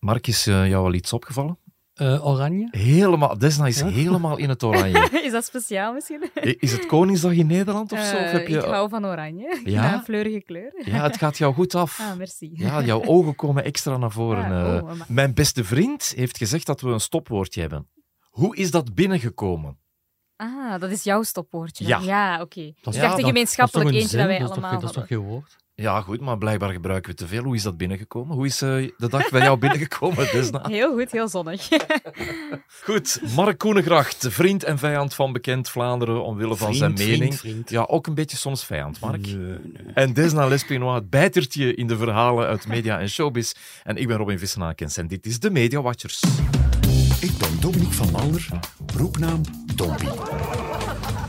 Mark, is uh, jou al iets opgevallen? Uh, oranje? Helemaal, Desna is helemaal in het oranje. is dat speciaal misschien? Is het Koningsdag in Nederland of zo? Of heb je... Ik hou van oranje. Ja? Een fleurige kleur. Ja, het gaat jou goed af. Ah, merci. Ja, jouw ogen komen extra naar voren. Ah, oh, Mijn beste vriend heeft gezegd dat we een stopwoordje hebben. Hoe is dat binnengekomen? Ah, dat is jouw stopwoordje. Ja. Ja, oké. Okay. Dat Ik dacht een gemeenschappelijk eentje dat wij dat allemaal toch, Dat is toch geen woord? Ja, goed, maar blijkbaar gebruiken we te veel. Hoe is dat binnengekomen? Hoe is uh, de dag bij jou binnengekomen, Desna? Heel goed, heel zonnig. goed, Mark Koenegracht, vriend en vijand van Bekend Vlaanderen, omwille van vriend, zijn mening. Vriend, vriend. Ja, ook een beetje soms vijand, Mark. Nee, nee. En Desna Lespinois, het bijtertje in de verhalen uit media en showbiz. En ik ben Robin Vissenakens en dit is de Media Watchers. Ik ben Dominique van Malder, roepnaam Dompie.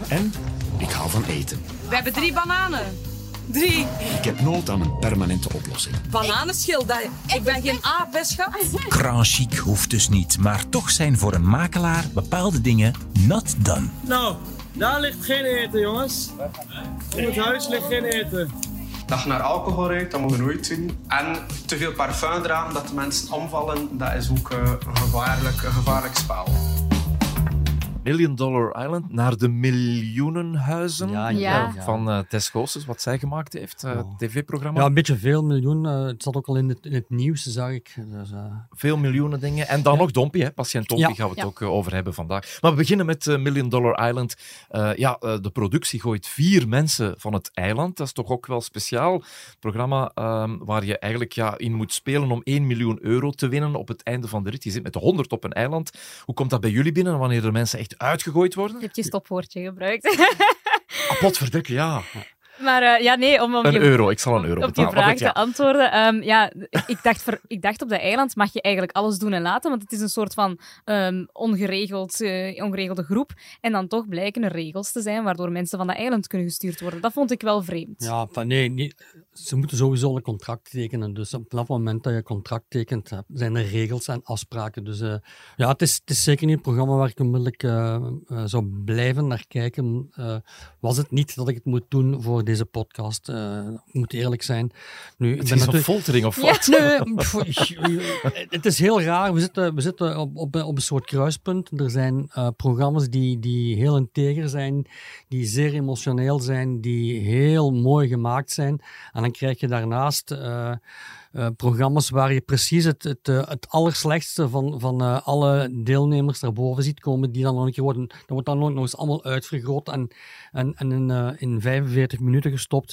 En ik hou van eten. We hebben drie bananen. Drie. Ik heb nood aan een permanente oplossing. Bananenschil, dat... ik ben geen aapbeschat. Kranchic hoeft dus niet, maar toch zijn voor een makelaar bepaalde dingen not done. Nou, daar ligt geen eten, jongens. In het huis ligt geen eten. Dat je naar alcohol ruikt, dat mogen we nooit doen. En te veel parfum dragen, dat de mensen omvallen, dat is ook uh, een, gevaarlijk, een gevaarlijk spel. Million Dollar Island naar de miljoenenhuizen Ja, Ja. ja. van uh, Tess Goossens, wat zij gemaakt heeft, uh, tv-programma. Ja, een beetje veel miljoen. eh, het zat ook al in het, in het nieuws, zag ik. Dus, eh, Veel miljoenen dingen. En dan nog Dompie, hè? patiënt Dompie Ja. gaan we het Ja. ook over hebben vandaag. Maar we beginnen met Million Dollar Island. Eh, ja, de productie gooit vier mensen van het eiland. Dat is toch ook wel speciaal. Het programma ehm, waar je eigenlijk ja, in moet spelen om 1 miljoen euro te winnen op het einde van de rit. Je zit met de 100 op een eiland. Hoe komt dat bij jullie binnen wanneer de mensen echt uitgegooid worden? Je hebt je stopwoordje gebruikt. Ah, potverdikke, ja. Maar eh, ja, nee, om, om Een je, euro, ik zal een euro op je betalen. Vraag te antwoorden. ehm, ja, ik dacht, voor, ik dacht op dat eiland mag je eigenlijk alles doen en laten, want het is een soort van ehm, ongeregeld, eh, ongeregelde groep. En dan toch blijken er regels te zijn waardoor mensen van dat eiland kunnen gestuurd worden. Dat vond ik wel vreemd. ja, van, nee, niet- ze moeten sowieso een contract tekenen. Dus op het moment dat je een contract tekent, eh, zijn er regels en afspraken. Dus eh, ja, het is, het is zeker niet een programma waar ik onmiddellijk zou blijven naar kijken. Eh, was het niet dat ik het moet doen voor deze podcast? Eh, ik moet eerlijk zijn. Nu, ik Het ben is een natuurlijk- foltering of Ja. wat? Nee, pff, het is heel raar. We zitten, we zitten op, op, op een soort kruispunt. Er zijn eh, programma's die, die heel integer zijn, die zeer emotioneel zijn, die heel mooi gemaakt zijn. En dan krijg je daarnaast eh, eh, programma's waar je precies het, het, eh, het allerslechtste van, van eh, alle deelnemers naar boven ziet komen, die dan nog een keer worden, dat wordt dan nog nog eens allemaal uitvergroot en, en, en in, in 45 minuten gestopt.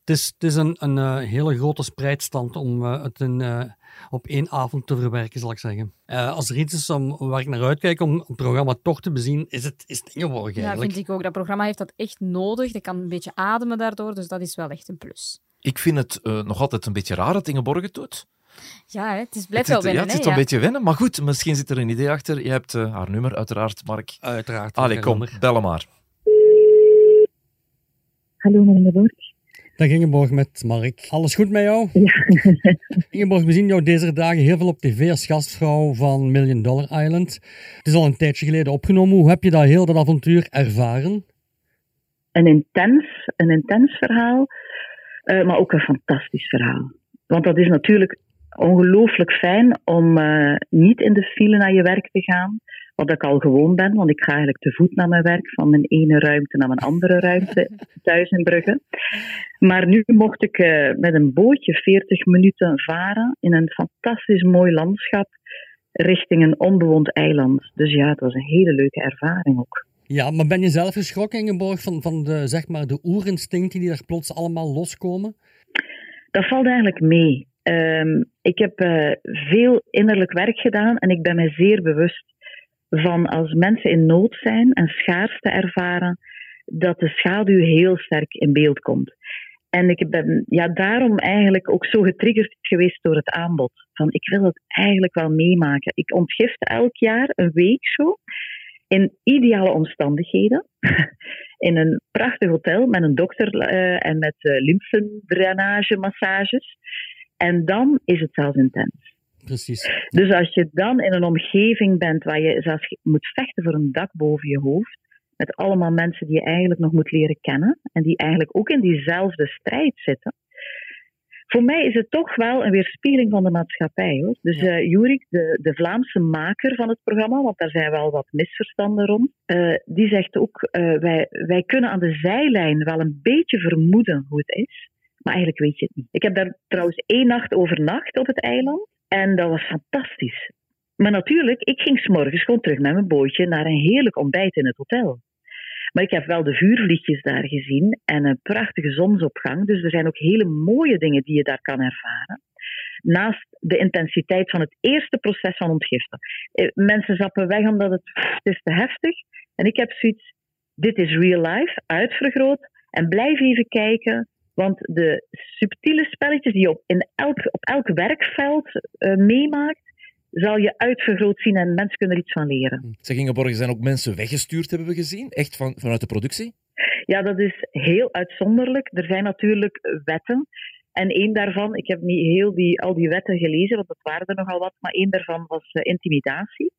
Het is, het is een, een hele grote spreidstand om het in, op één avond te verwerken, zal ik zeggen. Als er iets is om, waar ik naar uitkijk om het programma toch te bezien, is het, is het Ingeborg Ja, eigenlijk. vind ik ook. Dat programma heeft dat echt nodig. Je kan een beetje ademen daardoor, dus dat is wel echt een plus. Ik vind het eh, nog altijd een beetje raar dat Ingeborg het doet. Ja, het is, blijft het wel ja, het zit een ja. beetje wennen. Maar goed, misschien zit er een idee achter. Je hebt eh, haar nummer, uiteraard, Mark. Uiteraard. Allee, kom, nummer. bel hem maar. Hallo, met Ingeborg. Dag Ingeborg met Mark. Alles goed met jou? Ja. Ingeborg, we zien jou deze dagen heel veel op tv als gastvrouw van Million Dollar Island. Het is al een tijdje geleden opgenomen. Hoe heb je dat heel dat avontuur ervaren? Een intens, een intens verhaal, eh, maar ook een fantastisch verhaal. Want dat is natuurlijk ongelooflijk fijn om eh, niet in de file naar je werk te gaan, wat ik al gewoon ben, want ik ga eigenlijk te voet naar mijn werk, van mijn ene ruimte naar mijn andere ruimte thuis in Brugge. Maar nu mocht ik eh, met een bootje 40 minuten varen in een fantastisch mooi landschap richting een onbewoond eiland. Dus ja, het was een hele leuke ervaring ook. Ja, maar ben je zelf geschrokken, Ingeborg, van, van de, zeg maar, de oerinstincten die daar plots allemaal loskomen? Dat valt eigenlijk mee. Ehm, ik heb eh, veel innerlijk werk gedaan en ik ben me zeer bewust van als mensen in nood zijn en schaarste ervaren, dat de schaduw heel sterk in beeld komt. En ik ben ja, daarom eigenlijk ook zo getriggerd geweest door het aanbod. Van ik wil het eigenlijk wel meemaken. Ik ontgift elk jaar een week zo in ideale omstandigheden. In een prachtig hotel met een dokter eh, en met uh, lymfedrainage, massages. En dan is het zelfs intens. Precies. Dus als je dan in een omgeving bent waar je zelfs moet vechten voor een dak boven je hoofd, met allemaal mensen die je eigenlijk nog moet leren kennen en die eigenlijk ook in diezelfde strijd zitten, voor mij is het toch wel een weerspiegeling van de maatschappij. Hoor. Dus ja. Jurik, de, de Vlaamse maker van het programma, want daar zijn wel wat misverstanden rond, uh, die zegt ook, uh, wij, wij kunnen aan de zijlijn wel een beetje vermoeden hoe het is, maar eigenlijk weet je het niet. Ik heb daar trouwens één nacht overnacht op het eiland en dat was fantastisch. Maar natuurlijk, ik ging s'morgens gewoon terug met mijn bootje naar een heerlijk ontbijt in het hotel. Maar ik heb wel de vuurvliegjes daar gezien en een prachtige zonsopgang. Dus er zijn ook hele mooie dingen die je daar kan ervaren. Naast de intensiteit van het eerste proces van ontgiften. Mensen zappen weg omdat het, is te heftig. En ik heb zoiets, dit is real life, uitvergroot. En blijf even kijken, want de subtiele spelletjes die je op, in elk, op elk werkveld uh, meemaakt, zal je uitvergroot zien en mensen kunnen er iets van leren. Zeg Ingeborg, zijn ook mensen weggestuurd, hebben we gezien? Echt van, vanuit de productie? Ja, dat is heel uitzonderlijk. Er zijn natuurlijk wetten. En één daarvan, ik heb niet heel die, al die wetten gelezen, want dat waren er nogal wat, maar één daarvan was uh, intimidatie.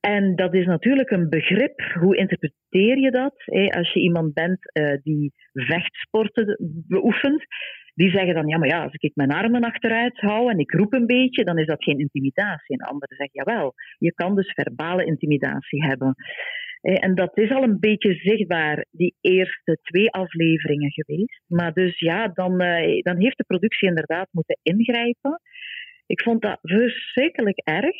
En dat is natuurlijk een begrip. Hoe interpreteer je dat? Hey, als je iemand bent uh, die vechtsporten beoefent, die zeggen dan, ja, maar ja, als ik mijn armen achteruit hou en ik roep een beetje, dan is dat geen intimidatie. En anderen zeggen, jawel, je kan dus verbale intimidatie hebben. En dat is al een beetje zichtbaar, die eerste twee afleveringen geweest. Maar dus ja, dan, dan heeft de productie inderdaad moeten ingrijpen. Ik vond dat verschrikkelijk erg.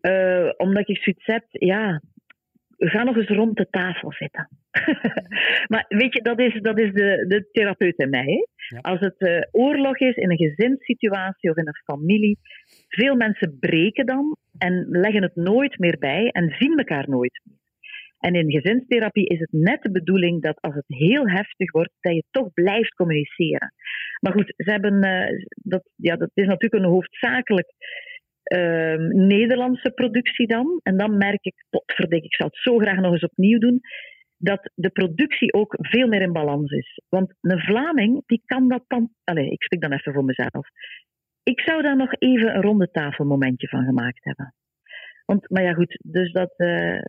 Uh, omdat ik zoiets heb, ja, ga nog eens rond de tafel zitten. maar weet je, dat is, dat is de, de therapeut in mij. Hè? Ja. Als het uh, oorlog is in een gezinssituatie of in een familie, veel mensen breken dan en leggen het nooit meer bij en zien elkaar nooit meer. En in gezinstherapie is het net de bedoeling dat als het heel heftig wordt, dat je toch blijft communiceren. Maar goed, ze hebben, uh, dat, ja, dat is natuurlijk een hoofdzakelijk uh, Nederlandse productie dan. En dan merk ik, potverdik, ik zou het zo graag nog eens opnieuw doen, dat de productie ook veel meer in balans is. Want een Vlaming, die kan dat dan... Allez, ik spreek dan even voor mezelf. Ik zou daar nog even een ronde tafelmomentje van gemaakt hebben. Want, maar ja, goed, dus dat... Uh,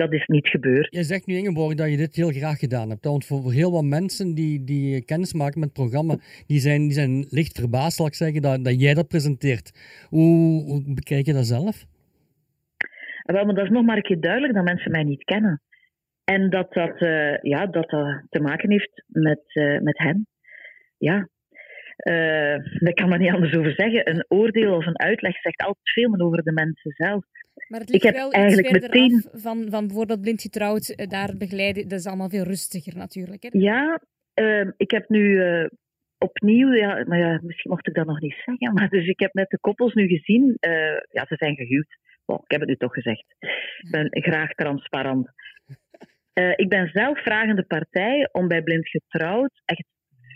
dat is niet gebeurd. Je zegt nu, Ingeborg, dat je dit heel graag gedaan hebt. Want voor heel wat mensen die, die kennis maken met het programma, die zijn, die zijn licht verbaasd, zal ik zeggen, dat, dat jij dat presenteert. Hoe, hoe bekijk je dat zelf? Wel, maar dat is nog maar een keer duidelijk dat mensen mij niet kennen. En dat dat, uh, ja, dat, dat te maken heeft met, uh, met hen. Ja, uh, daar kan men niet anders over zeggen. Een oordeel of een uitleg zegt altijd veel meer over de mensen zelf. Maar het ligt ik heb wel eigenlijk meteen van, van bijvoorbeeld blind getrouwd, daar begeleiden. Dat is allemaal veel rustiger natuurlijk. Hè? Ja, uh, ik heb nu uh, opnieuw, ja, maar ja, misschien mocht ik dat nog niet zeggen, maar dus ik heb net de koppels nu gezien. ja, ze zijn gehuwd. Bon, ik heb het nu toch gezegd. Ik ben graag transparant. ik ben zelf vragende partij om bij blind getrouwd echt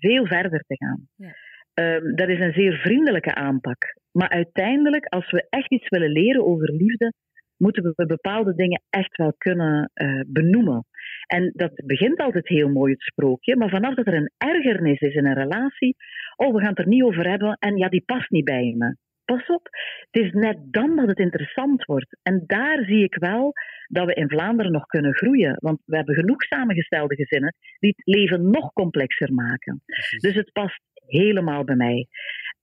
veel verder te gaan. Ja. Um, dat is een zeer vriendelijke aanpak. Maar uiteindelijk, als we echt iets willen leren over liefde, moeten we bepaalde dingen echt wel kunnen uh, benoemen. En dat begint altijd heel mooi, het sprookje, maar vanaf dat er een ergernis is in een relatie, oh, we gaan het er niet over hebben en ja, die past niet bij me. Pas op, het is net dan dat het interessant wordt. En daar zie ik wel dat we in Vlaanderen nog kunnen groeien. Want we hebben genoeg samengestelde gezinnen die het leven nog complexer maken. Dus het past helemaal bij mij.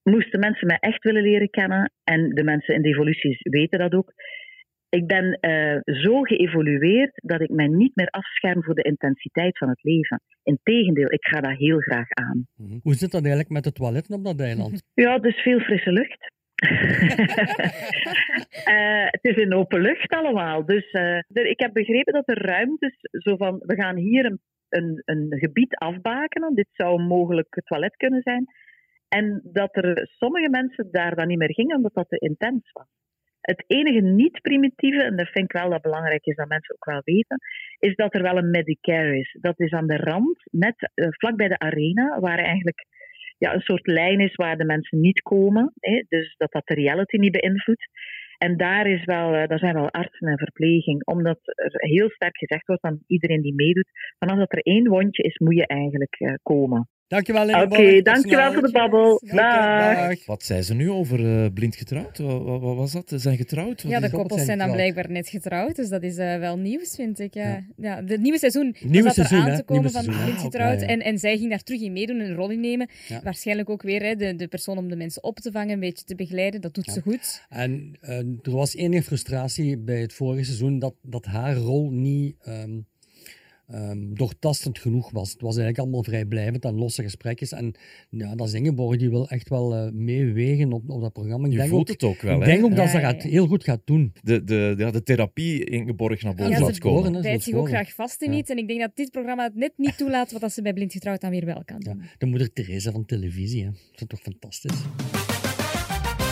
Moesten mensen mij echt willen leren kennen, en de mensen in de evoluties weten dat ook, ik ben uh, zo geëvolueerd dat ik mij niet meer afscherm voor de intensiteit van het leven. Integendeel, ik ga dat heel graag aan. Mm-hmm. Hoe zit dat eigenlijk met de toiletten op dat eiland? Ja, dus veel frisse lucht. Uh, het is in open lucht allemaal. Dus er, ik heb begrepen dat er ruimtes, zo van, we gaan hier een een, een gebied afbakenen. Dit zou een mogelijk toilet kunnen zijn. En dat er sommige mensen daar dan niet meer gingen omdat dat te intens was. Het enige niet-primitieve, en dat vind ik wel dat belangrijk is dat mensen ook wel weten, is dat er wel een Medicare is. Dat is aan de rand, net uh, vlak bij de arena, waar eigenlijk ja, een soort lijn is waar de mensen niet komen. Hè, dus dat dat de reality niet beïnvloedt. En daar, is wel, uh, daar zijn wel artsen en verpleging, omdat er heel sterk gezegd wordt aan iedereen die meedoet, vanaf dat er één wondje is, moet je eigenlijk uh, komen. Dankjewel, Oké. Tot dankjewel voor de babbel. Dag. Dag. Wat zei ze nu over eh, blind getrouwd? Wat, wat, wat was dat? Ze zijn getrouwd? Wat Ja, de koppels zijn dan blijkbaar net getrouwd, dus dat is eh, wel nieuws, vind ik. Ja. Ja. de nieuwe seizoen Nieuwe zat seizoen, er aan hè? te komen Nieuwe van seizoen, Blind hè? getrouwd. Ja. en, en zij ging daar terug in meedoen, een rol in nemen. Ja. Waarschijnlijk ook weer hè, de, de persoon om de mensen op te vangen, een beetje te begeleiden. Dat doet Ja. ze goed. En eh, er was enige frustratie bij het vorige seizoen dat, dat haar rol niet ehm, ehm, doortastend genoeg was. Het was eigenlijk allemaal vrijblijvend en losse gesprekjes. En ja, dat is Ingeborg, die wil echt wel eh, meewegen op, op dat programma. Ik Je denk voelt ook, het ook wel, ik hè? denk ook dat Ja, ze ja. heel goed gaat doen. De, de, ja, de therapie Ingeborg naar boven Ja, laat ze komen. hè. Bijt zich ook graag vast in Ja. iets. En ik denk dat dit programma het net niet toelaat wat dat ze bij Blind getrouwd dan weer wel kan Ja, doen. de moeder Theresa van televisie, hè. dat is toch fantastisch.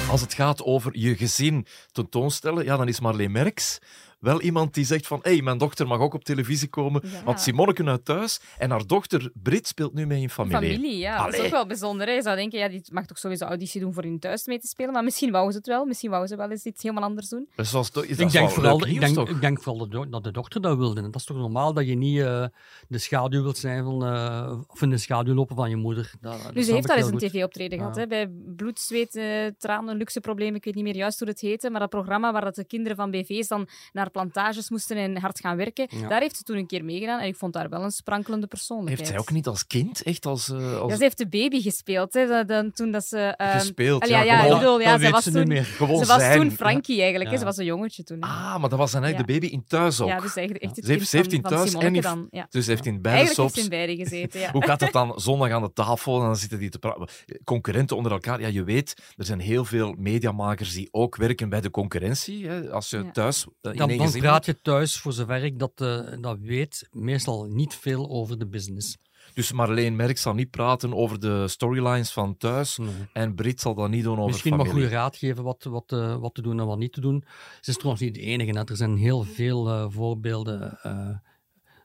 Als het gaat over je gezin tentoonstellen, ja, dan is Marleen Merks wel iemand die zegt van hé, hey, mijn dochter mag ook op televisie komen, Ja. want Simonneke uit thuis en haar dochter Brit speelt nu mee in familie. Familie, ja. Dat is ook wel bijzonder. Hè. Je zou denken, ja, die mag toch sowieso auditie doen voor hun thuis mee te spelen. Maar misschien wou ze het wel. Misschien wou ze wel eens iets helemaal anders doen. Dus dat is toch- is dat Ik denk, vooral, ik, denk, toch? ik denk vooral dat de, dat de dochter dat wilde. En dat is toch normaal dat je niet eh, de schaduw wilt zijn van, eh, of in de schaduw lopen van je moeder. Dat, dat Nu, ze heeft al eens een tv-optreden gehad. Hè, bij bloed, zweet, eh, tranen, luxe problemen. Ik weet niet meer juist hoe het heette. Maar dat programma waar dat de kinderen van BV's dan naar plantages moesten en hard gaan werken. Ja. Daar heeft ze toen een keer meegedaan. En ik vond daar wel een sprankelende persoonlijkheid. Heeft zij ook niet als kind echt als... eh, als Ja, ze heeft de baby gespeeld. Hè, dat- dan, toen dat ze... ehm, gespeeld? Ja, ja, bedoel, ja, ze was ze toen... niet meer. gewoon Ze was zijn. toen Frankie eigenlijk. Hè. Ze was een jongetje toen. hè. Ah, maar dat was dan eigenlijk Ja. de baby in thuis ook. Ja, dus eigenlijk echt het Ze heeft- kind van- in thuis en dan. Ja. Dus ze heeft in beide Eigenlijk heeft in beide gezeten, ja. Hoe gaat dat dan zondag aan de tafel en dan zitten die te praten? Concurrenten onder elkaar. Ja, je weet, er zijn heel veel mediamakers die ook werken bij de concurrentie. Hè. Als je Ja. thuis eh, in Dan, één dan praat je thuis, voor zover ik dat, eh, dat weet, meestal niet veel over de business. Dus Marleen Merks zal niet praten over de storylines van thuis. Nee. En Brit zal dat niet doen over Misschien familie. goede raad geven wat, wat, eh, wat te doen en wat niet te doen. Ze is trouwens niet de enige. Er zijn heel veel eh, voorbeelden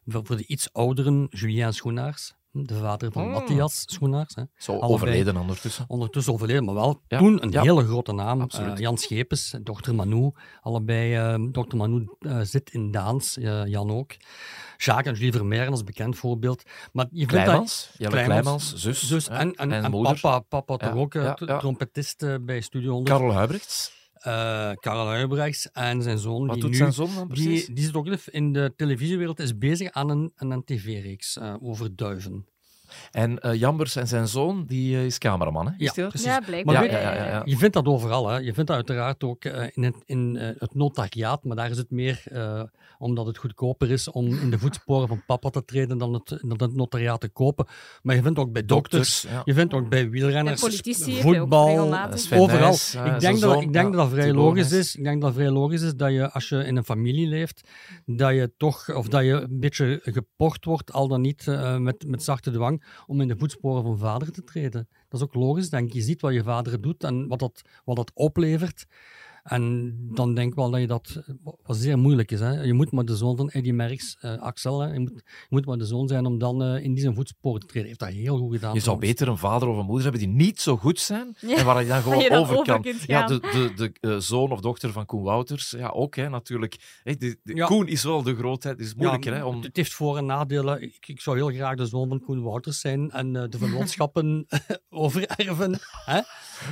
voor voor de iets ouderen. Julien Schoenaars, de vader van Oh. Matthias Schoenaars. Hè. Zo Allebei. overleden ondertussen. Ondertussen overleden, maar wel Ja, toen een ja. hele grote naam. Absoluut. Eh, Jan Schepens, dochter Manu. Allebei, eh dochter Manu eh, zit in Daans, eh, Jan ook. Jacques en Julie Vermeijren als bekend voorbeeld. Maar je vindt dat- Kleimans, Jelle Kleimans, Kleimans, zus. zus en, en, papa, papa Ja, toch ook, ja, t- ja. trompetist bij Studio 100. Karel Huibrechts. Eh, Karel Huibrechts en zijn zoon. Wat die doet nu, zijn zoon dan precies? Die, die zit ook in de televisiewereld, is bezig aan een, aan een tv-reeks eh, over duiven. En eh, Jambers en zijn zoon, die eh, is cameraman, hè? Is Ja, die dat? precies. Ja, blijkbaar. Maar Ja, weet- ja, ja, ja. Je vindt dat overal. Hè. Je vindt dat uiteraard ook eh, in, het, in eh, het notariaat, maar daar is het meer eh, omdat het goedkoper is om in de voetsporen van papa te treden dan het, dan het notariaat te kopen. Maar je vindt ook bij dokters, Dokters, ja. je vindt ook bij wielrenners, Bij politici je voetbal, overal. Ik, denk dat, ik denk ja, dat dat vrij logisch is. Ik denk dat het vrij logisch is dat je, als je in een familie leeft, dat je toch, of dat je een beetje geport wordt, al dan niet eh, met, met zachte dwang, om in de voetsporen van vader te treden. Dat is ook logisch, denk. Je ziet wat je vader doet en wat dat, wat dat oplevert. En dan denk ik wel dat je dat, wat zeer moeilijk is. Hè. Je moet maar de zoon van Eddie Merckx, eh, Axel, hè. Je, moet, je moet maar de zoon zijn om dan eh, in die zijn voetsporen te treden. Hij heeft dat heel goed gedaan. Je zou beter een vader of een moeder hebben die niet zo goed zijn Ja, en waar je dan gewoon je dan over over kan. ja, de, de, de eh, zoon of dochter van Koen Wouters, ja, ook hè, natuurlijk. Hè, de, de- Ja. Koen is wel de grootheid, het is moeilijker Ja, hè, om... het, het heeft voor- en nadelen. Ik, ik zou heel graag de zoon van Koen Wouters zijn en eh, de vennootschappen overerven. Hè?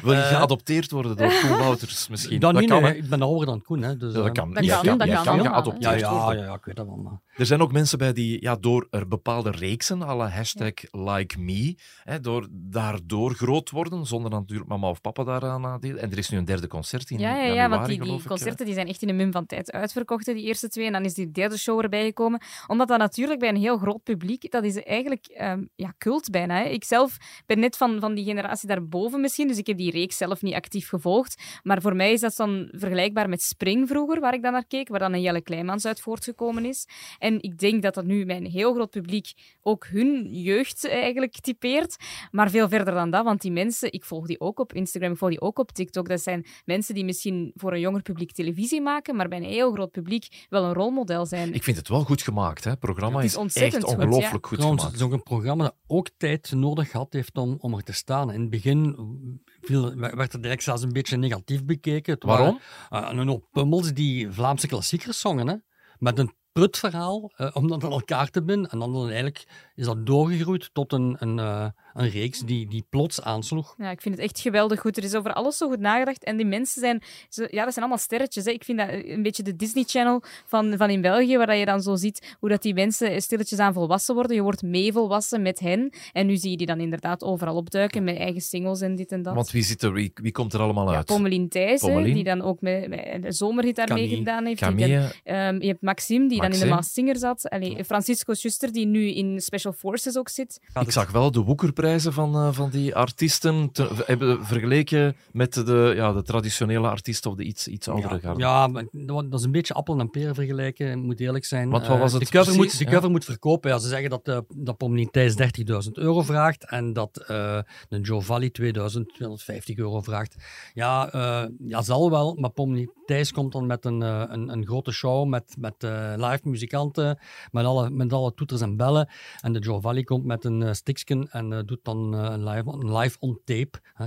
Wil je geadopteerd worden door Koen Wouters misschien? Dan dat niet, kan, nee, hè. ik ben ouder dan Koen. Hè, dus, Ja, dat eh, kan. Dat Ja, kan, ja, dat ja, kan. Ja, ja, worden. ja, ja, ik weet dat wel. Maar. Er zijn ook mensen bij die ja, door er bepaalde reeksen, alle hashtag like me, hè, door, daardoor groot worden, zonder dat natuurlijk mama of papa daaraan nadeel. En er is nu een derde concert in Ja, ja, januari, ja want die, die concerten die zijn echt in een mum van tijd uitverkocht, die eerste twee. En dan is die derde show erbij gekomen. Omdat dat natuurlijk bij een heel groot publiek, dat is eigenlijk ehm, ja, cult bijna. Hè. Ik zelf ben net van, van die generatie daarboven misschien, dus ik heb die reeks zelf niet actief gevolgd. Maar voor mij is dat dan vergelijkbaar met Spring vroeger, waar ik dan naar keek, waar dan een Jelle Kleimans uit voortgekomen is. En ik denk dat dat nu bij een heel groot publiek ook hun jeugd eigenlijk typeert. Maar veel verder dan dat, want die mensen, ik volg die ook op Instagram, ik volg die ook op TikTok. Dat zijn mensen die misschien voor een jonger publiek televisie maken, maar bij een heel groot publiek wel een rolmodel zijn. Ik vind het wel goed gemaakt. hè. Het programma Het is is, ontzettend echt goed, ongelooflijk goed, Trouwens, het gemaakt. is ook een programma dat ook tijd nodig gehad heeft om, om er te staan. In het begin werd het direct zelfs een beetje negatief bekeken. Het Waarom? waren, eh, een hoop pummels die Vlaamse klassiekers zongen. Hè? Met een prutverhaal, eh, om dat aan elkaar te binden. En dan, dan eigenlijk is dat doorgegroeid tot een, een, eh, een reeks die, die plots aansloeg. Ja, ik vind het echt geweldig goed. Er is over alles zo goed nagedacht. En die mensen zijn... Ze, ja, dat zijn allemaal sterretjes. Hè. Ik vind dat een beetje de Disney Channel van, van in België, waar je dan zo ziet hoe dat die mensen stilletjes aan volwassen worden. Je wordt mee volwassen met hen. En nu zie je die dan inderdaad overal opduiken met eigen singles en dit en dat. Want wie, zit er, wie, wie komt er allemaal Ja, uit? Pommelien Thijs, hè, Pommelien. die dan ook met, met de zomerhit daar Camille. meegedaan heeft. Camille. dan, ehm, je hebt Maxime, die dan in de Maas Singer zat. Allee, Francisco Schuster, die nu in Special Forces ook zit. Ik zag wel de woekerprijzen van, eh, van die artiesten te- hebben vergeleken met de, ja, de traditionele artiesten of de iets, iets oudere garde. Ja, maar dat dat is een beetje appel en peren vergelijken, ik moet eerlijk zijn. Wat Eh, was het de cover, precies? moet, de Ja. cover moet verkopen. Ja, ze zeggen dat, uh, dat Pommelien Thijs 30.000 euro vraagt en dat eh de Joe Valley 2250 euro vraagt. Ja, eh, ja, zal wel, maar Pommelien Thijs komt dan met een, eh, een, een grote show met, met eh, live muzikanten, met alle, met alle toeters en bellen. En de Valley komt met een uh, sticksken en eh, doet dan eh, een live, een live on tape. Hè.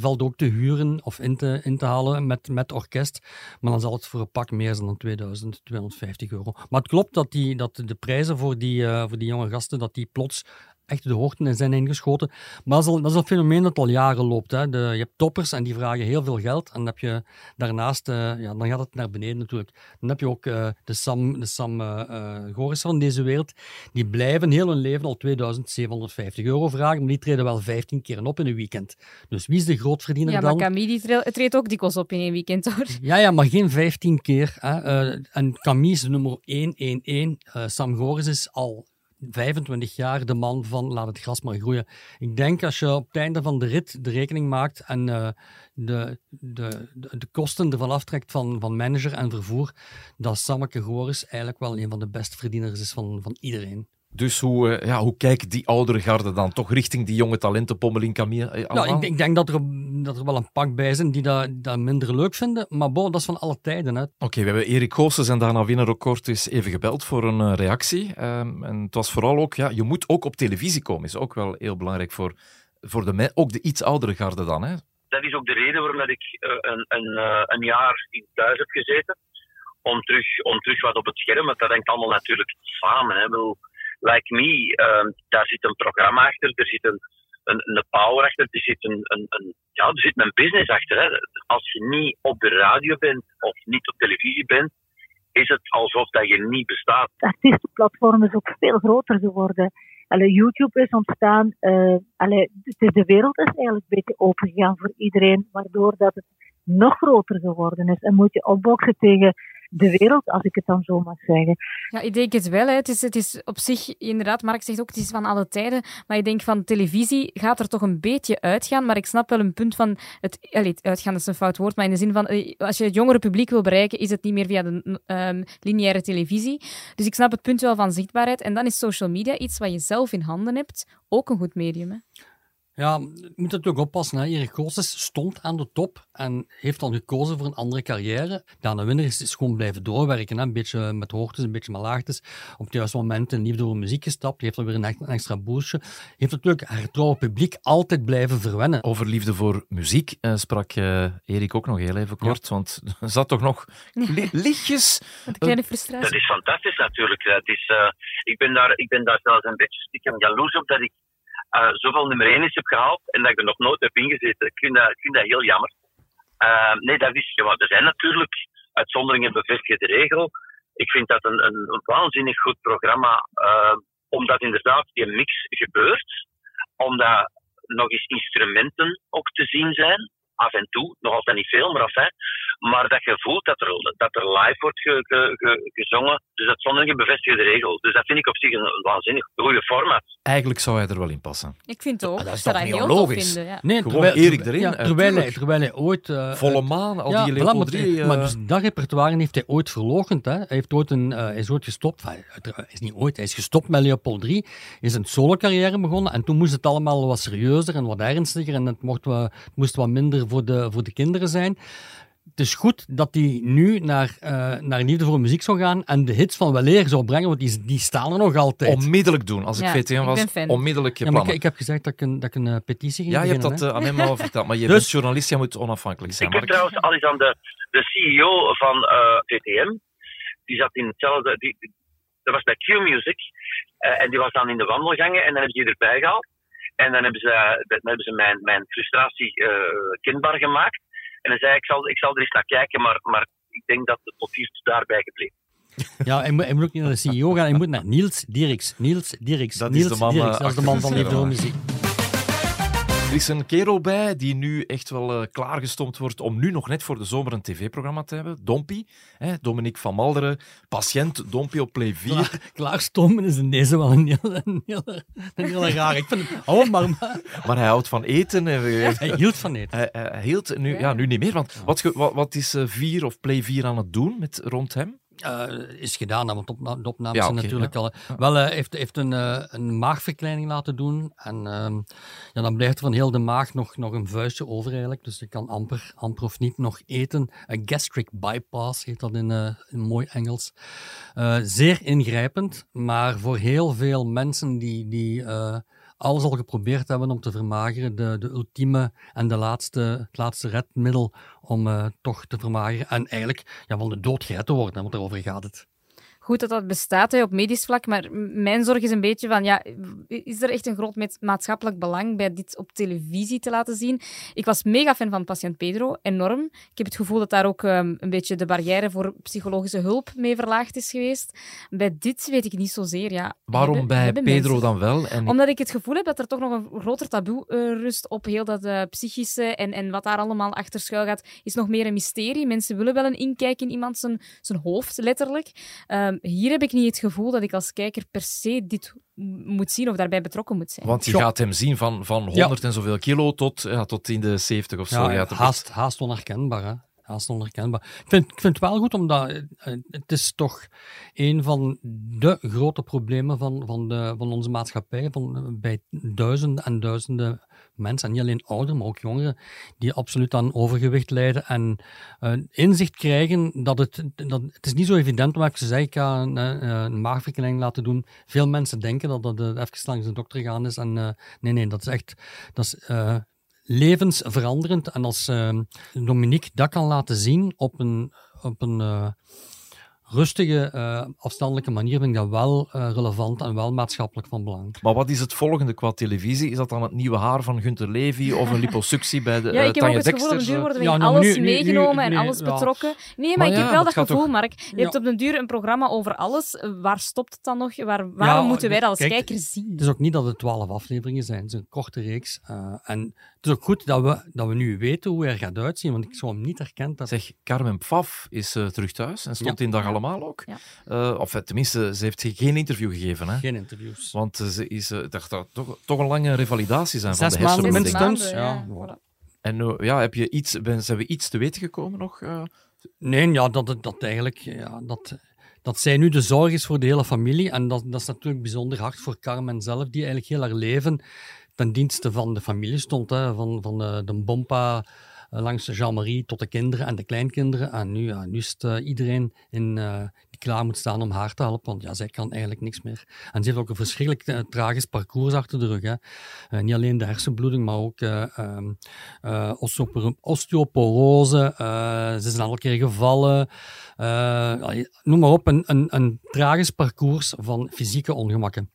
Valt ook te huren of in te, in te halen met, met orkest, maar dan zal het voor een pak meer zijn dan 2250 euro. Maar het klopt dat, die, dat de prijzen voor die, voor die jonge gasten, dat die plots echt de hoogten in zijn ingeschoten. Maar dat is, al, dat is een fenomeen dat al jaren loopt. Hè. De, je hebt toppers en die vragen heel veel geld. En dan heb je daarnaast, eh, ja, dan gaat het naar beneden natuurlijk. Dan heb je ook eh, de Sam, de Sam eh Goris van deze wereld. Die blijven heel hun leven al 2750 euro vragen, maar die treden wel 15 keer op in een weekend. Dus wie is de grootverdiener Ja, maar dan? Camille die tre- treedt ook dikwijls op in één weekend, hoor. Ja, ja, maar geen 15 keer. Hè. En Camille is nummer 111. Eh Sam Goris is al 25 jaar de man van laat het gras maar groeien. Ik denk als je op het einde van de rit de rekening maakt en eh, de, de, de, de kosten ervan aftrekt van, van manager en vervoer, dat Sammeke Goris eigenlijk wel een van de beste verdieners is van, van iedereen. Dus hoe, eh, ja, hoe kijkt die oudere garde dan toch richting die jonge talenten, Pommelien, Camille? eh, Nou, ik, ik denk dat er, dat er wel een pak bij zijn die dat, dat minder leuk vinden, maar bon, dat is van alle tijden. Hè. Oké, we hebben Erik Goossens en daarna Winner Record dus even gebeld voor een eh, reactie. Ehm, en het was vooral ook, ja, je moet ook op televisie komen, is ook wel heel belangrijk voor, voor de, ook de iets oudere garde dan. Hè? dat is ook de reden waarom dat ik eh, een, een, eh, een jaar in thuis heb gezeten. Om terug, om terug wat op het scherm, want dat hangt allemaal natuurlijk samen. Hè. Like me, eh, daar zit een programma achter, er zit een, een, een power achter, er zit, een, een, een, ja, er zit een business achter. Hè. Als je niet op de radio bent of niet op televisie bent, is het alsof dat je niet bestaat. Het artiestenplatform is ook veel groter geworden. Allee, YouTube is ontstaan. eh, allee, de wereld is eigenlijk een beetje opengegaan voor iedereen, waardoor dat het nog groter geworden is. En moet je opboksen tegen de wereld, als ik het dan zo mag zeggen. Ja, ik denk het wel. Hè. Het, is, het is op zich, inderdaad, Mark zegt ook, het is van alle tijden. Maar ik denk van televisie gaat er toch een beetje uitgaan. Maar ik snap wel een punt van het, allee, het uitgaan, is een fout woord, maar in de zin van, eh, als je het jongere publiek wil bereiken, is het niet meer via de ehm, lineaire televisie. Dus ik snap het punt wel van zichtbaarheid. En dan is social media iets wat je zelf in handen hebt, ook een goed medium. Hè. Ja, je moet natuurlijk oppassen. Hè. Erik Goossens stond aan de top en heeft dan gekozen voor een andere carrière. Daan de Winner is, is gewoon blijven doorwerken. Hè. Een beetje met hoogtes, een beetje met laagtes. Op het juiste moment in liefde voor muziek gestapt. Heeft dan weer een, echt- een extra boostje. Heeft natuurlijk haar trouwe publiek altijd blijven verwennen. Over liefde voor muziek eh, sprak eh, Erik ook nog heel even kort, want er zat toch nog li- lichtjes... Met kleine frustratie. Dat is fantastisch natuurlijk. Het is, eh, ik, ben daar, ik ben daar zelfs een beetje stiekem jaloers op dat ik eh, zoveel nummer 1 is heb gehaald en dat ik er nog nooit heb ingezeten. Ik vind dat, ik dat heel jammer. Eh, nee, dat is, ja, er zijn natuurlijk uitzonderingen bevestigen de regel. Ik vind dat een, een, waanzinnig goed programma, eh, omdat inderdaad die mix gebeurt. Omdat nog eens instrumenten ook te zien zijn. Af en toe, nog altijd niet veel, maar enfin. Maar dat je voelt dat er, dat er live wordt ge, ge- ge- gezongen. Dus uitzonderingen bevestigen de regel. Dus dat vind ik op zich een, een waanzinnig goede format. Eigenlijk zou hij er wel in passen. Ik vind het ook. Ah, dat is toch dat niet heel vinden. Ja. Nee, Gewoon Erik erin, Ja, eh, terwijl, hij, terwijl ooit... eh, Volle maan, al ja, die voilà, Leopold maar, 3, maar eh, dus dat repertoire heeft hij ooit verloochend. Hè. Hij, heeft ooit een, eh, hij is ooit gestopt. Enfin, hij is niet ooit, hij is gestopt met Leopold 3. Is een solo-carrière begonnen. En toen moest het allemaal wat serieuzer en wat ernstiger. En het mocht, het moest wat minder voor de, voor de kinderen zijn. Het is goed dat hij nu naar, eh, naar Liefde voor Muziek zou gaan en de hits van Weleer zou brengen, want die, die staan er nog altijd. Onmiddellijk doen. Als ik Ja, VTM ik was, ben fan. onmiddellijk je Ja, maar ik, ik heb gezegd dat ik een, dat ik een eh, petitie ging Ja, je hebt dat eh, aan hem al verteld, maar je Dus- bent journalist, je moet onafhankelijk zijn. Ik heb Mark. trouwens al eens aan de, de CEO van eh, VTM. Die zat in hetzelfde. Die, dat was bij Q-Music. en die was dan in de wandelgangen en dan hebben ze die erbij gehaald. En dan hebben ze, dan hebben ze mijn, mijn frustratie eh, kenbaar gemaakt. En dan zei ik, zal, ik zal er eens naar kijken, maar, maar ik denk dat het tot hier daarbij gebleven. Ja, hij moet, hij moet ook niet naar de CEO gaan, hij moet naar Niels Dirks. Niels Dirks. Dat Niels is de man, Dirks, eh, dat is de man van die muziek. Er is een kerel bij die nu echt wel eh, klaargestoomd wordt om nu nog net voor de zomer een tv-programma te hebben. Dompie, hè, Dominique van Malderen, patiënt Dompie op Play 4. Klaar, klaarstomen is in deze wel een hele, een raar. Ik vind het, oh, maar, maar Maar hij houdt van eten. En, hij hield van eten. Hij, hij hield, nu, ja, nu niet meer. Want wat, wat, wat is eh, 4 of Play 4 aan het doen met, rond hem? Eh, is gedaan, want op, de opnames Ja, zijn natuurlijk ja. al. Wel, hij heeft, heeft een, eh, een maagverkleining laten doen. En ehm, ja, dan blijft er van heel de maag nog, nog een vuistje over eigenlijk. Dus je kan amper, amper of niet nog eten. Een gastric bypass heet dat in, eh, in mooi Engels. Eh, zeer ingrijpend, maar voor heel veel mensen die, die eh, alles al geprobeerd hebben om te vermageren, de, de ultieme en de laatste, het laatste redmiddel om eh, toch te vermageren. En eigenlijk ja, van de dood gered te worden, want daarover gaat het. Goed dat dat bestaat hè, op medisch vlak, maar mijn zorg is een beetje van, ja, is er echt een groot maatschappelijk belang bij dit op televisie te laten zien? Ik was mega fan van Patiënt Pedro, enorm. Ik heb het gevoel dat daar ook ehm, een beetje de barrière voor psychologische hulp mee verlaagd is geweest. Bij dit weet ik niet zozeer, ja. Waarom hebben- bij hebben Pedro mensen- dan wel? En Omdat ik het gevoel heb dat er toch nog een groter taboe eh, rust op heel dat eh, psychische en, en wat daar allemaal achter schuil gaat, is nog meer een mysterie. Mensen willen wel een inkijk in iemand zijn, zijn hoofd, letterlijk. Hier heb ik niet het gevoel dat ik als kijker per se dit moet zien of daarbij betrokken moet zijn. Want je gaat hem zien van, van 100 en zoveel kilo tot, ja, tot in de 70 of zo. Ja, haast, haast onherkenbaar. Hè? Haast onherkenbaar. Ik vind, ik vind het wel goed, omdat eh, het is toch een van de grote problemen van, van, de, van onze maatschappij, van, bij duizenden en duizenden mensen, en niet alleen ouderen, maar ook jongeren, die absoluut aan overgewicht lijden en eh, inzicht krijgen dat het, dat het is niet zo evident om even te zeggen, ik ga een, eh, een laten doen. Veel mensen denken dat dat eh, even langs de dokter gaan is en nee, nee, dat is echt... Dat is, levensveranderend. En als Dominique dat kan laten zien op een, op een rustige, eh, afstandelijke manier, vind ik dat wel eh, relevant en wel maatschappelijk van belang. Maar wat is het volgende qua televisie? Is dat dan het nieuwe haar van Gunther Levy of een liposuctie bij de Ja, eh, ik heb ook Tanja het gevoel op duur worden we Ja, in nou, alles nu- nu- meegenomen en nu- alles ja. betrokken. Nee, maar, Maar ik ja, heb wel dat gevoel, toch- Mark. Je Ja. hebt op den duur een programma over alles. Eh, Waar stopt het dan nog? Waar, waarom Ja, moeten wij dat als kijk, kijker zien? Het is ook niet dat het twaalf afleveringen zijn, het is een korte reeks. eh, en is ook goed dat we, dat we nu weten hoe hij er gaat uitzien, want ik zou hem niet herkend hebben. Zeg, Carmen Pfaff is eh, terug thuis en stond Ja. in Dag Allemaal ook. Ja. Eh, of eh, tenminste, ze heeft geen interview gegeven. Hè? Geen interviews. Want ze is, eh, dat toch, toch een lange revalidatie zijn Zes van de minstens. maanden, ja. En ja, heb je iets, ben, zijn we iets te weten gekomen nog? eh? Nee, ja, dat, het- dat eigenlijk, ja, dat, dat zij nu de zorg is voor de hele familie. En dat, dat is natuurlijk bijzonder hard voor Carmen zelf, die eigenlijk heel haar leven ten dienste van de familie stond. Hè, van, van de, de Bompa eh, langs Jean-Marie tot de kinderen en de kleinkinderen. En nu, ja, nu is eh, iedereen in, eh, die klaar moet staan om haar te helpen, want ja, zij kan eigenlijk niks meer. En ze heeft ook een verschrikkelijk eh, tragisch parcours achter de rug. Hè. Eh, niet alleen de hersenbloeding, maar ook eh, ehm, eh, osteopor- osteoporose. eh, ze is een aantal keer gevallen. eh, noem maar op, een, een, een tragisch parcours van fysieke ongemakken.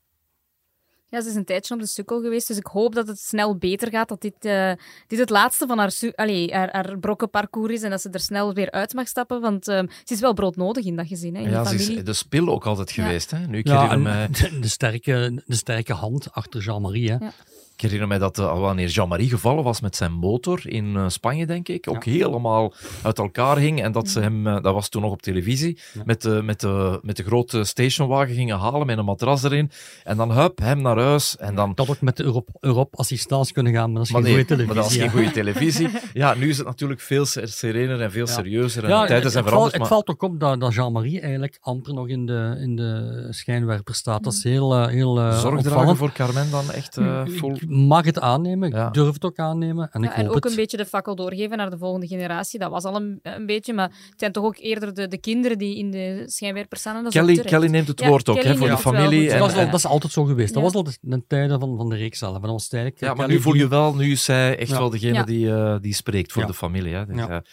Ja, ze is een tijdje op de sukkel geweest, dus ik hoop dat het snel beter gaat. Dat dit, eh, dit het laatste van haar, su- allee, haar, haar brokkenparcours is en dat ze er snel weer uit mag stappen. Want ehm, ze is wel broodnodig in dat gezin, hè, in ja, de ze familie. is de spil ook altijd Ja. geweest. Hè? Nu, ik, Ja, en mij, de, de sterke, de sterke hand achter Jean-Marie. hè. Ja. Ik herinner mij dat eh, wanneer Jean-Marie gevallen was met zijn motor in eh, Spanje, denk ik, ook helemaal uit elkaar hing. En dat ze hem, eh, dat was toen nog op televisie, met, de, met, de, met de grote stationwagen gingen halen met een matras erin. En dan hup, hem naar huis. En dan had ook met de Europe, Europe assistance kunnen gaan, maar dat is Maar geen nee, goede maar televisie. dat is geen hè. goede televisie. Ja, nu is het natuurlijk veel ser- serener en veel Ja. serieuzer. En Ja, de tijden het, zijn het, valt, het maar... valt ook op dat, dat Jean-Marie eigenlijk amper nog in de, in de schijnwerper staat. Dat is heel, eh, heel eh, Zorgdragen opvallend. voor Carmen dan echt eh, vol... Ik mag het aannemen, ik Ja. durf het ook aannemen. En Ja, ik en hoop ook het. een beetje de fakkel doorgeven naar de volgende generatie. Dat was al een, een beetje, maar het zijn toch ook eerder de, de kinderen die in de schijnwerper staan. Kelly. Kelly neemt het Ja, woord ook hè, voor de familie. En, dat, is, dat altijd zo geweest. Dat was al de, de tijden van, van de reeks zelf. Dat was tijdelijk, ja, maar nu voel je wel, nu is zij echt Ja. wel degene Ja. die, eh, die spreekt voor Ja. de familie. Hè. Dus, Ja. ja.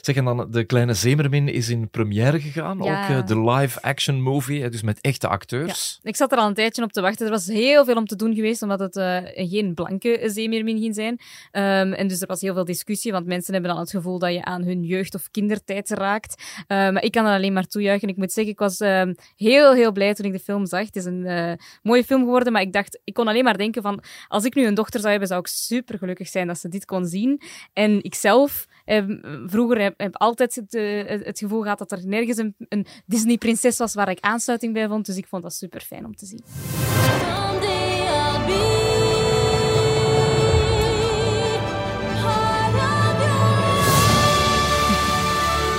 Zeg, en dan de kleine Zemermin is in première gegaan. Ja. Ook eh, de live-action movie, dus met echte acteurs. Ik zat er al een tijdje op te wachten. Er was heel veel om te doen geweest, omdat het eh, een en geen blanke zeemeermin zijn. Ehm, en dus er was heel veel discussie, want mensen hebben dan het gevoel dat je aan hun jeugd- of kindertijd raakt. Ehm, maar ik kan dat alleen maar toejuichen. Ik moet zeggen, ik was ehm, heel, heel blij toen ik de film zag. Het is een eh, mooie film geworden, maar ik dacht, ik kon alleen maar denken van, als ik nu een dochter zou hebben, zou ik super gelukkig zijn dat ze dit kon zien. En ik zelf eh, vroeger heb, heb altijd het, eh, het gevoel gehad dat er nergens een, een Disney-prinses was waar ik aansluiting bij vond. Dus ik vond dat super fijn om te zien.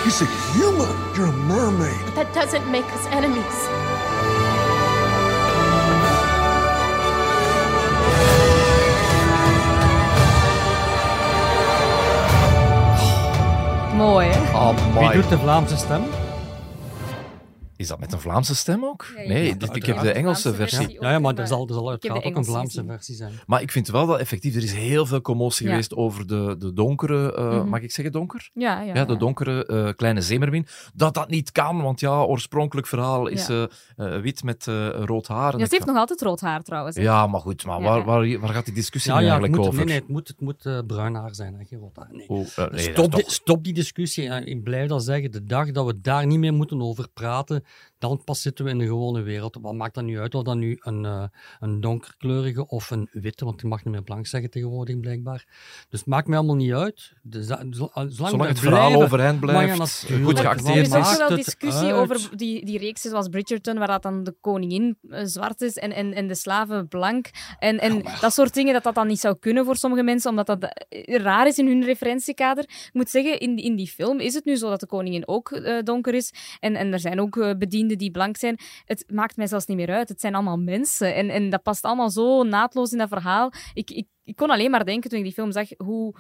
He's a human. You're a mermaid. That doesn't make us enemies. Mooi, hè? Amai. Wie doet de Vlaamse stem? Is dat met een Vlaamse stem ook? Ja, ja. Nee, Ja, dit- ik heb de Engelse versie. versie. Ja, ja maar er zal, er zal Ik heb de uiteraard ook een Vlaamse gezien. versie zijn. Maar ik vind wel dat effectief, er is heel veel commotie Ja. geweest over de, de donkere, eh, Mhm. mag ik zeggen donker? Ja, ja, Ja, de ja. donkere eh, kleine zeemermin. Dat dat niet kan, want ja, oorspronkelijk verhaal is Ja. eh, eh, wit met eh, rood haar. Ja, ze heeft nog altijd rood haar trouwens. hè. Ja, maar goed, maar Ja, waar, waar, waar gaat die discussie Ja, nu ja, het eigenlijk moet, over? nee, nee, het moet, het moet eh, bruin haar zijn, hè, geen rood haar. Nee. Oh, eh, nee, dat stop, die, stop die discussie. Ik blijf dat zeggen. De dag dat we daar niet meer moeten over praten, dan pas zitten we in de gewone wereld. Wat maakt dat nu uit of dat nu een, eh, een donkerkleurige of een witte, want je mag niet meer blank zeggen tegenwoordig blijkbaar. Dus het maakt mij allemaal niet uit. Dus dat, zo- zolang het verhaal blijven- overeind blijft, natuurlijk, goed geacteerd Er is wel discussie uit? over die, die reeksen zoals Bridgerton, waar dat dan de koningin eh, zwart is en, en, en de slaven blank. En, en dat soort dingen, dat dat dan niet zou kunnen voor sommige mensen, omdat dat eh, raar is in hun referentiekader. Ik moet zeggen, in, die- in die film is het nu zo dat de koningin ook eh, donker is. En, en er zijn ook eh, bedienden die blank zijn. Het maakt mij zelfs niet meer uit. Het zijn allemaal mensen. En, en dat past allemaal zo naadloos in dat verhaal. Ik, ik, ik kon alleen maar denken toen ik die film zag hoe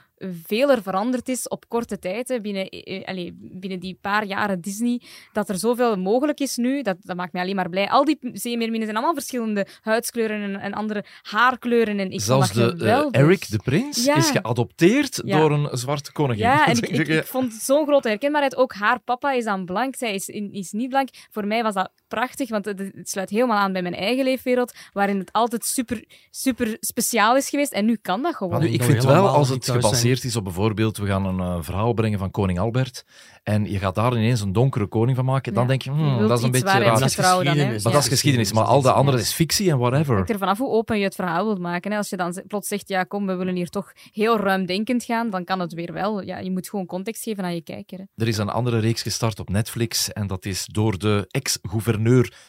veel er veranderd is op korte tijd. Hè, binnen, eh, eh, binnen die paar jaren Disney. Dat er zoveel mogelijk is nu. Dat, dat maakt mij alleen maar blij. Al die zeemeerminnen zijn allemaal verschillende huidskleuren en, en andere haarkleuren. En ik Zelfs de, eh. Eric de Prins Ja. is geadopteerd Ja. door een zwarte koningin. Ja, en ik, ik, ik vond zo'n grote herkenbaarheid. Ook haar papa is dan blank, zij is, is niet blank. Voor mij was dat prachtig, want het, het sluit helemaal aan bij mijn eigen leefwereld, waarin het altijd super, super speciaal is geweest. En nu kan dat gewoon. Nu, ik vind wel, als het gebaseerd is op bijvoorbeeld, we gaan een eh, verhaal brengen van koning Albert, en je gaat daar ineens een donkere koning van maken, dan denk je, hmm, dat is een beetje raar. waarheidsgetrouw dan, hè? geschiedenis. Maar Ja. dat is geschiedenis, maar al de andere is fictie en whatever. hangt er vanaf hoe open je het verhaal wilt maken. Hè. Als je dan plots zegt, ja kom, we willen hier toch heel ruimdenkend gaan, dan kan het weer wel. Ja, je moet gewoon context geven aan je kijker. Hè. Er is een andere reeks gestart op Netflix en dat is door de ex-gouverneur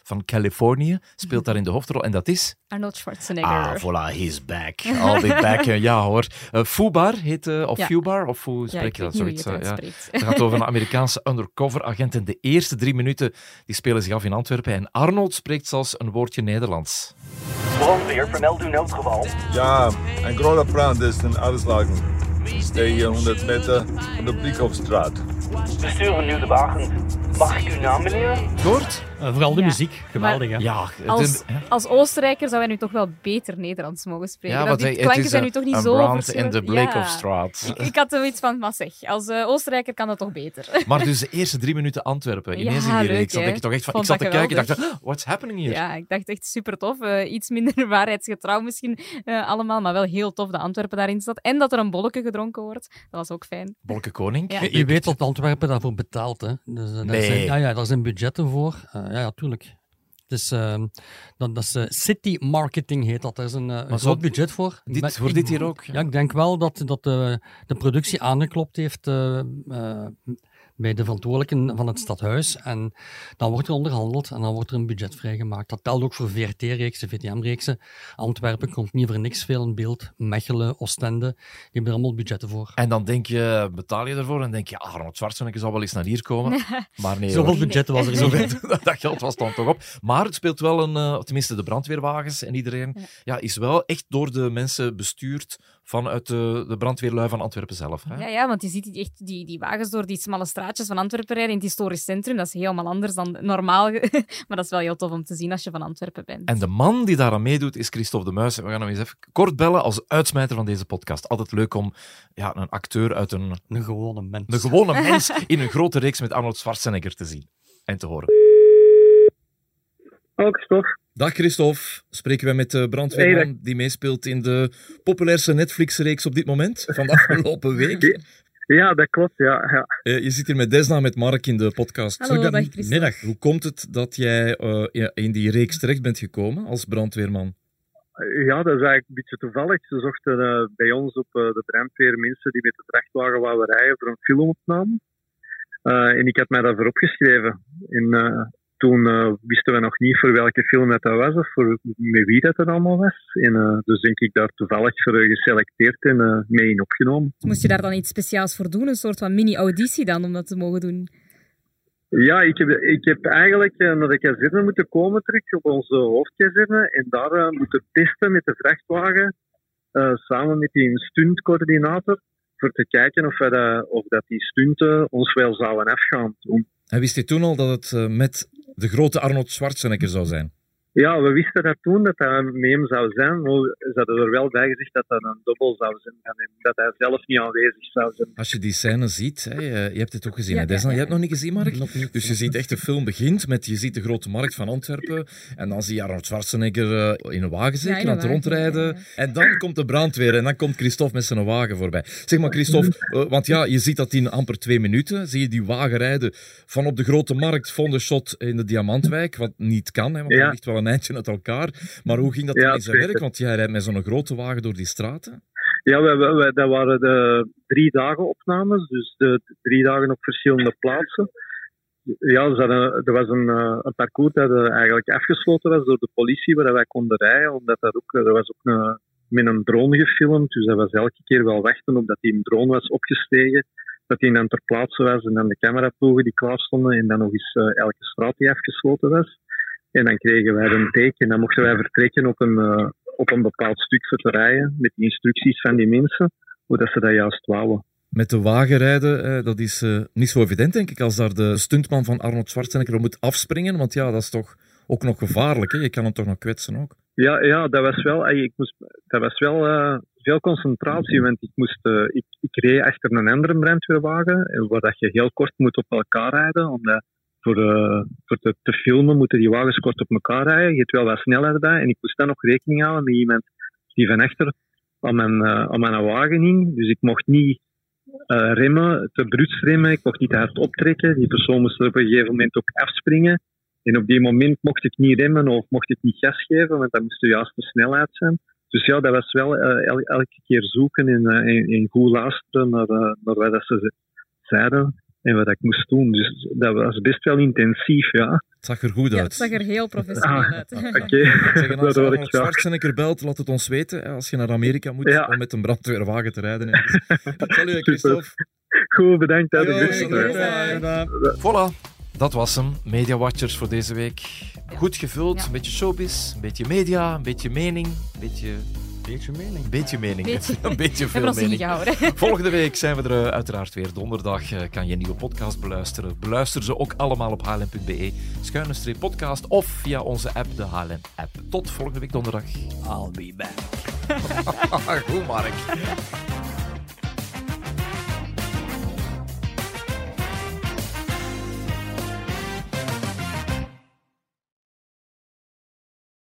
van Californië, speelt daar in de hoofdrol, en dat is... Arnold Schwarzenegger. Ah, voilà, he's back. I'll be back. Eh, ja hoor. Eh, Fubar heet, eh, of Ja. Fubar, of hoe Ja, spreek je weet dat? Zoiets, je het ja. Het gaat over een Amerikaanse undercover agent en de eerste drie minuten die spelen zich af in Antwerpen en Arnold spreekt zelfs een woordje Nederlands. Brandweer, vermeld uw noodgeval. Ja, een grote brand is in. Steeg 100 meter van de Briekhoffstraat. We sturen nu de wagen. Mag ik uw naam, meneer? Kort? Eh, vooral de Ja. muziek, geweldig hè. Ja, Als, als Oostenrijker zou hij nu toch wel beter Nederlands mogen spreken. Ja, Dat want die klanken zijn nu toch niet zo brand in verschillend. de Bleekhoffstraat. Ik, ik had zoiets van, maar zeg, als eh, Oostenrijker kan dat toch beter. Maar dus de eerste drie minuten Antwerpen, ineens Ja, in die leuk, reeks. Dan denk je toch echt van, Vond ik zat te kijken en dacht. "Ah, what's happening hier? Ja, ik dacht echt super tof. Eh, iets minder waarheidsgetrouw misschien eh, allemaal, maar wel heel tof dat Antwerpen daarin staat. En dat er een bolletje gedronken wordt. Dat was ook fijn. Bolke Koning? Ja. Je, je weet dat Antwerpen daarvoor betaalt. Hè. Dus, daar Nee. zijn, ja, ja, daar zijn budgetten voor. Eh, ja, ja, tuurlijk. Het is, ehm, dat, dat is eh, city marketing heet dat. Daar is een, een Maar groot zo- budget voor. dit- Maar voor ik- dit hier ook, ja. Ja, ik denk wel dat, dat de, de productie aangeklopt heeft bij de verantwoordelijken van het stadhuis. En dan wordt er onderhandeld en dan wordt er een budget vrijgemaakt. Dat telt ook voor VRT-reeksen, VTM-reeksen. Antwerpen komt niet voor niks veel in beeld. Mechelen, Oostende, die hebben er allemaal budgetten voor. En dan denk je, betaal je ervoor en denk je, ah, Arnold Schwarzenegger zal wel eens naar hier komen. Maar nee Zoveel budgetten was er niet. Zoveel- dat geld was dan toch op. Maar het speelt wel een, eh, tenminste de brandweerwagens en iedereen, ja. is wel echt door de mensen bestuurd vanuit de, de brandweerlui van Antwerpen zelf. Hè? Ja, ja, want je ziet die, echt die, die wagens door die smalle straatjes van Antwerpen rijden in het historisch centrum. Dat is helemaal anders dan normaal. maar dat is wel heel tof om te zien als je van Antwerpen bent. En de man die daaraan meedoet is Christophe de Muis. We gaan hem eens even kort bellen als uitsmijter van deze podcast. Altijd leuk om ja, een acteur uit een, Een gewone mens. een gewone mens in een grote reeks met Arnold Schwarzenegger te zien en te horen. Ook stof. Dag Christophe, spreken wij met de brandweerman Hey, die meespeelt in de populairste Netflix-reeks op dit moment, van de afgelopen week. Ja, dat klopt, ja. ja. Eh, je zit hier met Desna, met Mark in de podcast. Hallo, dag, Christophe. Middag. Hoe komt het dat jij eh, in die reeks terecht bent gekomen als brandweerman? Ja, dat is eigenlijk een beetje toevallig. Ze zochten eh, bij ons op eh, de brandweer mensen die met de vrachtwagen wouden rijden voor een filmopname. Eh, en ik had mij daarvoor opgeschreven. En eh, toen eh, wisten we nog niet voor welke film dat, dat was of voor met wie dat, dat allemaal was. En eh, dus denk ik daar toevallig voor eh, geselecteerd en eh, mee in opgenomen. Moest je daar dan iets speciaals voor doen? Een soort van mini-auditie dan, om dat te mogen doen? Ja, ik heb, ik heb eigenlijk naar de kazerne moeten komen terug op onze hoofdkazerne en daar moeten testen met de vrachtwagen eh, samen met die stuntcoördinator voor te kijken of, dat, of dat die stunten ons wel zouden afgaan. En wist je toen al dat het met de grote Arnold Schwarzenegger zou zijn? Ja, we wisten dat toen dat dat met hem zou zijn, maar ze hadden er wel bij gezegd dat dat een dubbel zou zijn dat hij zelf niet aanwezig zou zijn. Als je die scène ziet, hè, je, hebt het ook gezien. Ja, hè, Desna? ja, Je hebt het nog niet gezien, Mark? Dus je ziet echt, de film begint met, je ziet de grote markt van Antwerpen en dan zie je Arnold Schwarzenegger eh, in een wagen een aan het rondrijden. En dan komt de brandweer en dan komt Christophe met zijn wagen voorbij. Zeg maar, Christophe, eh, want ja, je ziet dat in amper twee minuten, zie je die wagen rijden van op de grote markt, van de shot in de Diamantwijk, wat niet kan, hè, want Ja. dat ligt wel een eindje uit elkaar. Maar hoe ging dat Ja, in zijn werk? Want jij rijdt met zo'n grote wagen door die straten. Ja, we- dat waren de drie dagen opnames, dus de, de drie dagen op verschillende plaatsen. Ja, hadden- er was een, eh, een parcours dat eh, eigenlijk afgesloten was door de politie, waar wij konden rijden, omdat dat ook, er was ook een, met een drone gefilmd, dus dat was elke keer wel wachten op dat die een drone was opgestegen, dat die dan ter plaatse was en dan de cameraploegen die klaar stonden en dan nog eens eh, elke straat die afgesloten was. En dan kregen wij een teken en dan mochten wij vertrekken op een, eh, op een bepaald stuk voor te rijden, met instructies van die mensen, hoe dat ze dat juist wouden. Met de wagen rijden, eh, dat is eh, niet zo evident, denk ik, als daar de stuntman van Arnold Schwarzenegger op moet afspringen. Want ja, dat is toch ook nog gevaarlijk. Hè? Je kan hem toch nog kwetsen ook. Ja, ja dat was wel, ik moest, dat was wel veel concentratie, want ik, moest, ik, ik reed achter een andere brandweerwagen, waar dat je heel kort moet op elkaar rijden, omdat voor, eh, voor te, filmen moeten die wagens kort op elkaar rijden. Je hebt wel wat snelheid bij, en ik moest dan nog rekening houden met iemand die van achter aan mijn, eh, aan mijn wagen hing, dus ik mocht niet eh, remmen, te bruut remmen, ik mocht niet te hard optrekken, die persoon moest er op een gegeven moment ook afspringen, en op die moment mocht ik niet remmen of mocht ik niet gas geven, want dat moest de juiste snelheid zijn. Dus ja, dat was wel el- elke keer zoeken en, en, en goed luisteren naar, naar wat ze- zeiden en wat ik moest doen. Dus dat was best wel intensief, ja. Het zag er goed Ja, uit. het zag er heel professioneel Ah, uit. Oké, Zeg, en als dat ik Arnold graag. Schwarzenegger belt, laat het ons weten. hè, Als je naar Amerika moet Ja. om met een brandweerwagen te rijden. ergens. Salut, Christophe. Goed, bedankt. hè, de Yo, salut, Voilà, dat was hem. Media Watchers voor deze week. Goed gevuld, een beetje showbiz, een beetje media, een beetje mening, een beetje... Beetje mening. Beetje mening. Beetje. een beetje veel mening. Volgende week zijn we er eh, uiteraard weer. Donderdag eh, kan je een nieuwe podcast beluisteren. Beluister ze ook allemaal op hlm.be. Schuine streep podcast of via onze app, de HLM app. Tot volgende week donderdag. I'll be back. Goed, Mark.